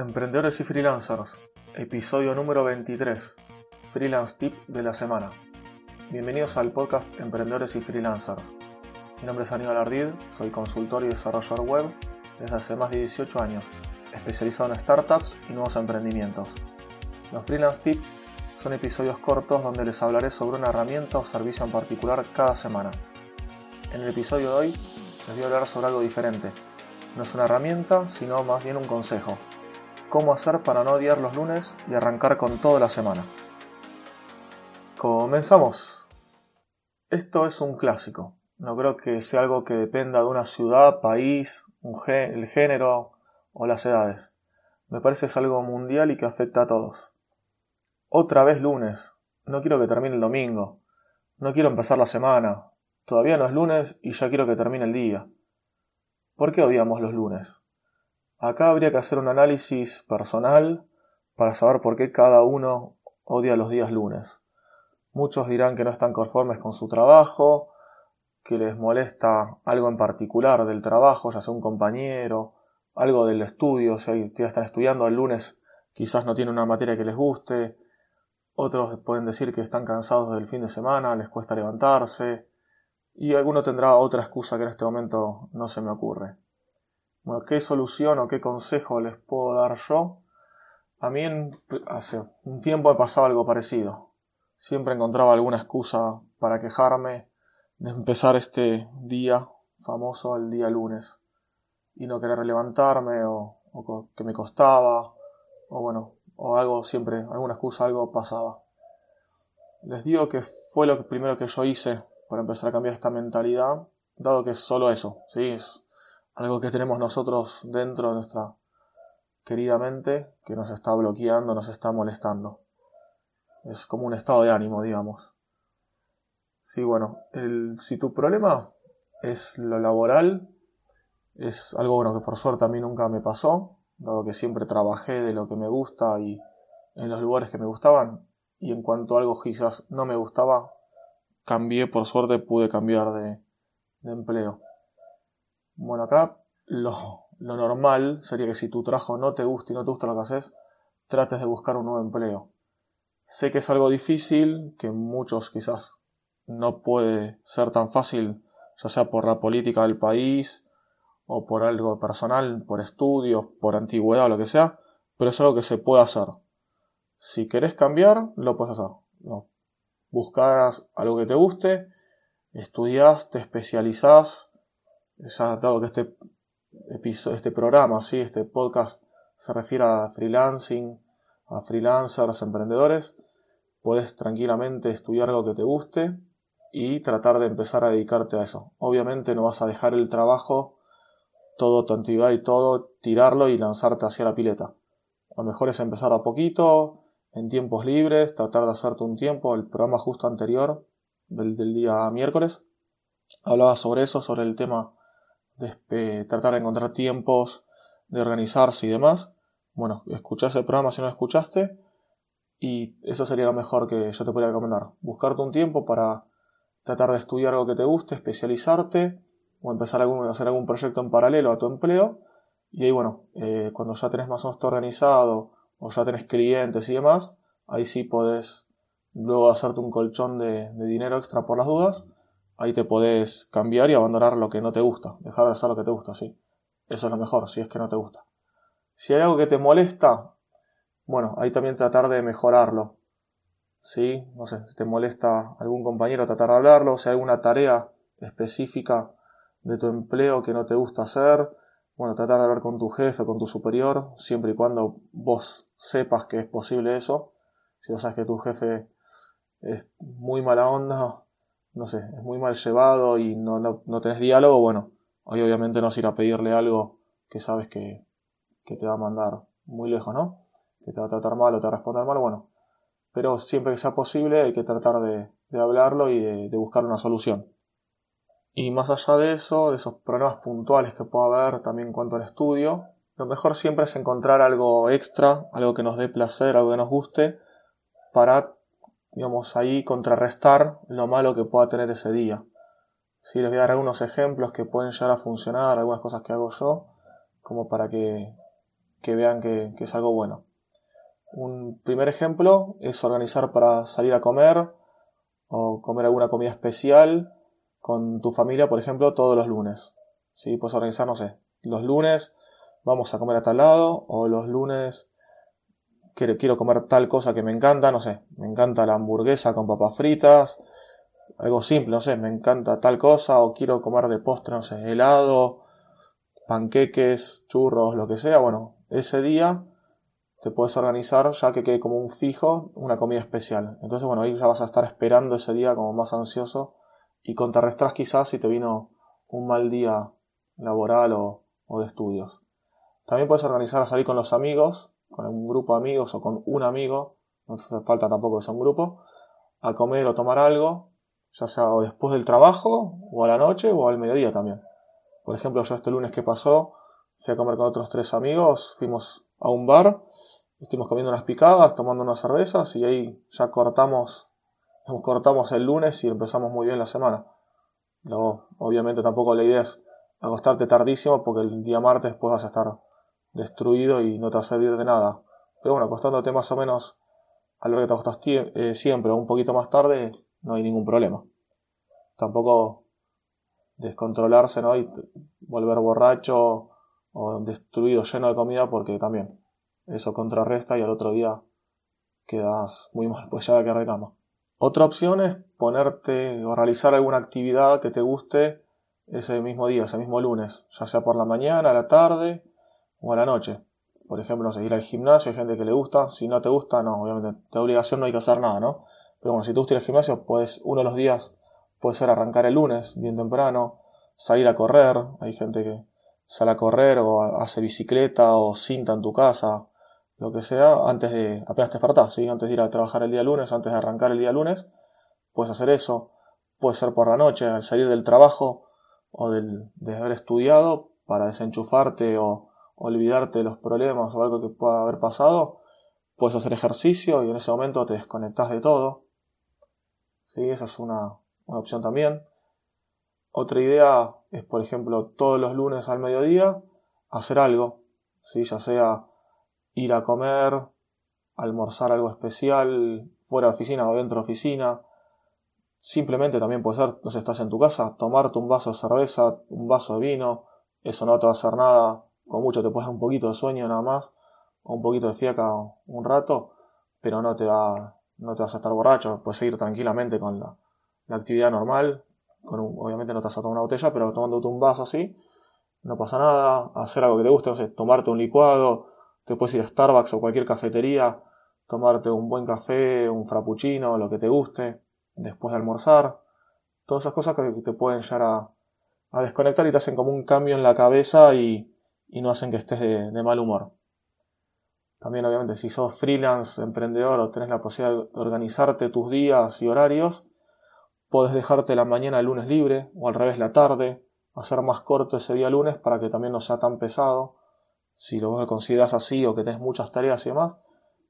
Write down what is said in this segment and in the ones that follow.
Emprendedores y freelancers, episodio número 23, Freelance Tip de la semana. Bienvenidos al podcast Emprendedores y Freelancers. Mi nombre es Aníbal Ardid, soy consultor y desarrollador web desde hace más de 18 años, especializado en startups y nuevos emprendimientos. Los Freelance Tips son episodios cortos donde les hablaré sobre una herramienta o servicio en particular cada semana. En el episodio de hoy les voy a hablar sobre algo diferente. No es una herramienta, sino más bien un consejo cómo hacer para no odiar los lunes y arrancar con toda la semana. Comenzamos. Esto es un clásico. No creo que sea algo que dependa de una ciudad, país, el género o las edades. Me parece es algo mundial y que afecta a todos. Otra vez lunes. No quiero que termine el domingo. No quiero empezar la semana. Todavía no es lunes y ya quiero que termine el día. ¿Por qué odiamos los lunes? Acá habría que hacer un análisis personal para saber por qué cada uno odia los días lunes. Muchos dirán que no están conformes con su trabajo, que les molesta algo en particular del trabajo, ya sea un compañero, algo del estudio, si ya están estudiando el lunes quizás no tienen una materia que les guste, otros pueden decir que están cansados del fin de semana, les cuesta levantarse, y alguno tendrá otra excusa que en este momento no se me ocurre. Bueno, ¿qué solución o qué consejo les puedo dar yo? A mí hace un tiempo me pasaba algo parecido. Siempre encontraba alguna excusa para quejarme de empezar este día famoso, el día lunes, y no querer levantarme o, que me costaba, o bueno, o algo siempre, alguna excusa, algo pasaba. Les digo que fue lo primero que yo hice para empezar a cambiar esta mentalidad, dado que es solo eso, ¿sí? Algo que tenemos nosotros dentro de nuestra querida mente que nos está bloqueando, nos está molestando. Es como un estado de ánimo, digamos. Sí, bueno, el, si tu problema es lo laboral, es algo bueno que por suerte a mí nunca me pasó, dado que siempre trabajé de lo que me gusta y en los lugares que me gustaban, y en cuanto a algo quizás no me gustaba, cambié, por suerte pude cambiar de, de empleo. Bueno, acá lo, normal sería que si tu trabajo no te gusta y no te gusta lo que haces, trates de buscar un nuevo empleo. Sé que es algo difícil, que muchos quizás no puede ser tan fácil, ya sea por la política del país o por algo personal, por estudios, por antigüedad o lo que sea, pero es algo que se puede hacer. Si querés cambiar, lo puedes hacer. Buscas algo que te guste, estudias, te especializás, ya dado que este, episodio, este programa, ¿sí? este podcast se refiere a freelancing, a freelancers, emprendedores, puedes tranquilamente estudiar algo que te guste y tratar de empezar a dedicarte a eso. Obviamente no vas a dejar el trabajo, todo tu actividad y todo, tirarlo y lanzarte hacia la pileta. Lo mejor es empezar a poquito, en tiempos libres, tratar de hacerte un tiempo. El programa justo anterior, del, del día miércoles, hablaba sobre eso, sobre el tema de tratar de encontrar tiempos, de organizarse y demás. Bueno, escuchá ese programa si no lo escuchaste y eso sería lo mejor que yo te podría recomendar. Buscarte un tiempo para tratar de estudiar algo que te guste, especializarte o empezar a hacer algún proyecto en paralelo a tu empleo. Y ahí, bueno, eh, cuando ya tenés más o menos todo organizado o ya tenés clientes y demás, ahí sí podés luego hacerte un colchón de dinero extra por las dudas ahí te podés cambiar y abandonar lo que no te gusta, dejar de hacer lo que te gusta, sí. Eso es lo mejor, si es que no te gusta. Si hay algo que te molesta, bueno, ahí también tratar de mejorarlo. ¿Sí? No sé, si te molesta algún compañero, tratar de hablarlo, si hay alguna tarea específica de tu empleo que no te gusta hacer, bueno, tratar de hablar con tu jefe, con tu superior, siempre y cuando vos sepas que es posible eso. Si vos sabes que tu jefe es muy mala onda, no sé, es muy mal llevado y no, no, tenés diálogo, bueno, hoy obviamente no a ir a pedirle algo que sabes que, te va a mandar muy lejos, ¿no? Que te va a tratar mal o te va a responder mal, bueno. Pero siempre que sea posible hay que tratar de, hablarlo y de, de, buscar una solución. Y más allá de eso, de esos problemas puntuales que pueda haber también en cuanto al estudio, lo mejor siempre es encontrar algo extra, algo que nos dé placer, algo que nos guste, para digamos, ahí contrarrestar lo malo que pueda tener ese día. Sí, les voy a dar algunos ejemplos que pueden llegar a funcionar, algunas cosas que hago yo, como para que que vean que, es algo bueno. Un primer ejemplo es organizar para salir a comer o comer alguna comida especial con tu familia, por ejemplo, todos los lunes. ¿Sí? Puedes organizar, no sé, los lunes vamos a comer a tal lado o los lunes quiero, comer tal cosa que me encanta, no sé, me encanta la hamburguesa con papas fritas, algo simple, no sé, me encanta tal cosa, o quiero comer de postre, no sé, helado, panqueques, churros, lo que sea, bueno, ese día te puedes organizar ya que quede como un fijo una comida especial. Entonces, bueno, ahí ya vas a estar esperando ese día como más ansioso y contrarrestras quizás si te vino un mal día laboral o, o de estudios. También puedes organizar a salir con los amigos con un grupo de amigos o con un amigo, no hace falta tampoco que sea un grupo, a comer o tomar algo, ya sea después del trabajo, o a la noche, o al mediodía también. Por ejemplo, yo este lunes que pasó, fui a comer con otros tres amigos, fuimos a un bar, estuvimos comiendo unas picadas, tomando unas cervezas, y ahí ya cortamos, cortamos el lunes y empezamos muy bien la semana. Luego, obviamente tampoco la idea es acostarte tardísimo porque el día martes pues vas a estar destruido y no te va a servir de nada. Pero bueno, acostándote más o menos a lo que te acostas eh, siempre o un poquito más tarde, no hay ningún problema. Tampoco descontrolarse ¿no? y volver borracho o destruido, lleno de comida, porque también eso contrarresta y al otro día quedas muy mal, pues ya de de cama. Otra opción es ponerte o realizar alguna actividad que te guste ese mismo día, ese mismo lunes, ya sea por la mañana, la tarde o a la noche. Por ejemplo, no sé, ir al gimnasio, hay gente que le gusta, si no te gusta, no, obviamente, de obligación no hay que hacer nada, ¿no? Pero bueno, si te gusta ir al gimnasio, pues uno de los días puede ser arrancar el lunes, bien temprano, salir a correr, hay gente que sale a correr o hace bicicleta o cinta en tu casa, lo que sea, antes de, apenas te despertás, ¿sí? antes de ir a trabajar el día lunes, antes de arrancar el día lunes, puedes hacer eso, puede ser por la noche, al salir del trabajo o del, de haber estudiado para desenchufarte o olvidarte de los problemas o algo que pueda haber pasado, puedes hacer ejercicio y en ese momento te desconectas de todo. ¿Sí? Esa es una, opción también. Otra idea es, por ejemplo, todos los lunes al mediodía hacer algo, ¿sí? ya sea ir a comer, almorzar algo especial fuera de oficina o dentro de oficina. Simplemente también puede ser, no sé, estás en tu casa, tomarte un vaso de cerveza, un vaso de vino, eso no te va a hacer nada con mucho te puedes dar un poquito de sueño nada más, o un poquito de fiaca un rato, pero no te, va, no te vas a estar borracho, puedes seguir tranquilamente con la, actividad normal, con obviamente no te vas a tomar una botella, pero tomándote un vaso así, no pasa nada, hacer algo que te guste, no sé, tomarte un licuado, te puedes ir a Starbucks o cualquier cafetería, tomarte un buen café, un frappuccino, lo que te guste, después de almorzar, todas esas cosas que te pueden llegar a desconectar y te hacen como un cambio en la cabeza y, y no hacen que estés de, mal humor. También obviamente si sos freelance, emprendedor o tenés la posibilidad de organizarte tus días y horarios, podés dejarte la mañana el lunes libre o al revés la tarde, hacer más corto ese día lunes para que también no sea tan pesado. Si lo consideras así o que tenés muchas tareas y demás,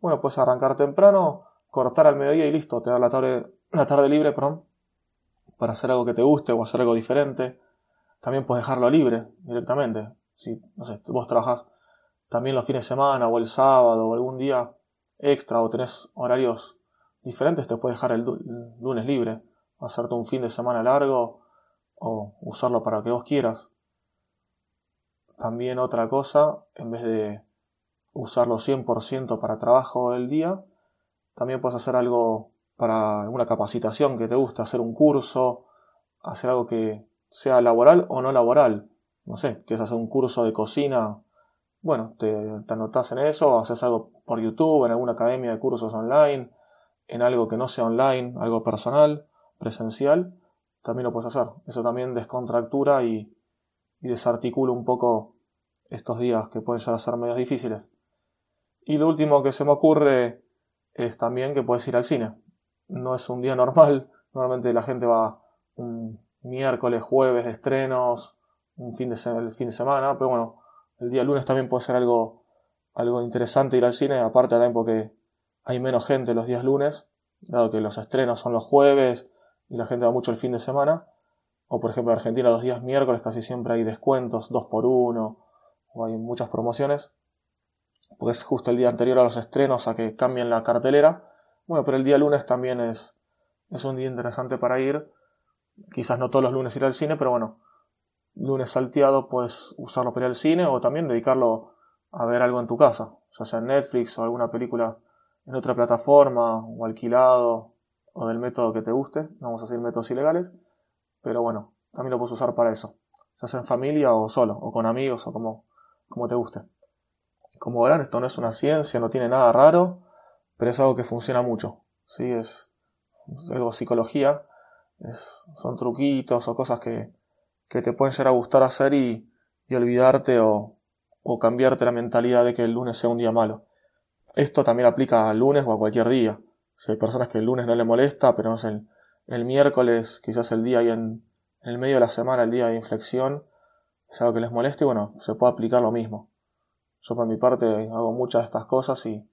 bueno, puedes arrancar temprano, cortar al mediodía y listo, te da la tarde, la tarde libre, perdón, para hacer algo que te guste o hacer algo diferente. También puedes dejarlo libre directamente si no sé, vos trabajás también los fines de semana o el sábado o algún día extra o tenés horarios diferentes, te puedes dejar el, lunes libre, hacerte un fin de semana largo o usarlo para lo que vos quieras. También otra cosa, en vez de usarlo 100% para trabajo del día, también puedes hacer algo para una capacitación que te guste, hacer un curso, hacer algo que sea laboral o no laboral no sé, quieres hacer un curso de cocina, bueno, te, te anotas en eso, haces algo por YouTube, en alguna academia de cursos online, en algo que no sea online, algo personal, presencial, también lo puedes hacer. Eso también descontractura y, y desarticula un poco estos días que pueden llegar a ser medios difíciles. Y lo último que se me ocurre es también que puedes ir al cine. No es un día normal, normalmente la gente va un miércoles, jueves de estrenos, un fin de, el fin de semana, pero bueno, el día lunes también puede ser algo, algo interesante ir al cine, aparte también porque hay menos gente los días lunes, dado que los estrenos son los jueves y la gente va mucho el fin de semana, o por ejemplo en Argentina los días miércoles casi siempre hay descuentos, 2 por 1 o hay muchas promociones, porque es justo el día anterior a los estrenos a que cambien la cartelera. Bueno, pero el día lunes también es, es un día interesante para ir. Quizás no todos los lunes ir al cine, pero bueno, lunes salteado puedes usarlo para ir al cine o también dedicarlo a ver algo en tu casa, ya sea en Netflix o alguna película en otra plataforma o alquilado o del método que te guste. No vamos a decir métodos ilegales, pero bueno, también lo puedes usar para eso, ya sea en familia o solo, o con amigos o como, como te guste. Como verán, esto no es una ciencia, no tiene nada raro, pero es algo que funciona mucho. ¿sí? Es, algo psicología, son truquitos o cosas que, que te pueden llegar a gustar hacer y, y olvidarte o, o cambiarte la mentalidad de que el lunes sea un día malo. Esto también aplica al lunes o a cualquier día. Si hay personas que el lunes no le molesta, pero no sé, el, miércoles, quizás el día en, en, el medio de la semana, el día de inflexión, es algo que les moleste y bueno, se puede aplicar lo mismo. Yo por mi parte hago muchas de estas cosas y,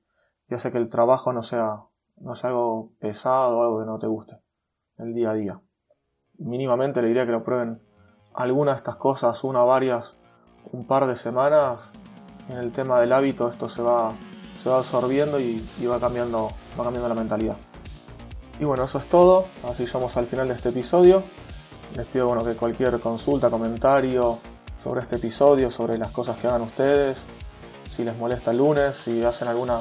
y hace que el trabajo no sea, no sea algo pesado o algo que no te guste. El día a día. Mínimamente le diría que lo prueben algunas de estas cosas, una varias, un par de semanas. En el tema del hábito esto se va, se va absorbiendo y, y va, cambiando, va cambiando la mentalidad. Y bueno, eso es todo. Así llegamos al final de este episodio. Les pido bueno, que cualquier consulta, comentario sobre este episodio, sobre las cosas que hagan ustedes, si les molesta el lunes, si hacen alguna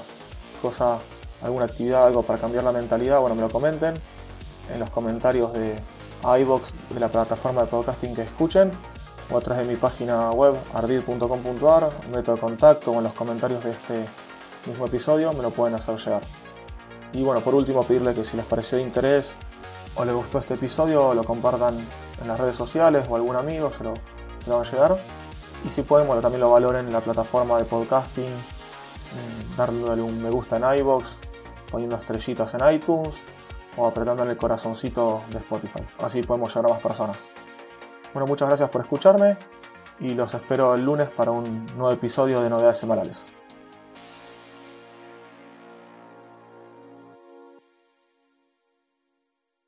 cosa, alguna actividad, algo para cambiar la mentalidad, bueno, me lo comenten en los comentarios de iBox de la plataforma de podcasting que escuchen o a través de mi página web ardid.com.ar, método de contacto o en los comentarios de este mismo episodio me lo pueden hacer llegar. Y bueno, por último, pedirle que si les pareció de interés o les gustó este episodio, lo compartan en las redes sociales o algún amigo se lo, se lo a llegar. Y si pueden, bueno, también lo valoren en la plataforma de podcasting, mm, darle un me gusta en iBox, poniendo estrellitas en iTunes o apretando el corazoncito de Spotify. Así podemos llegar a más personas. Bueno, muchas gracias por escucharme y los espero el lunes para un nuevo episodio de Novedades Semanales.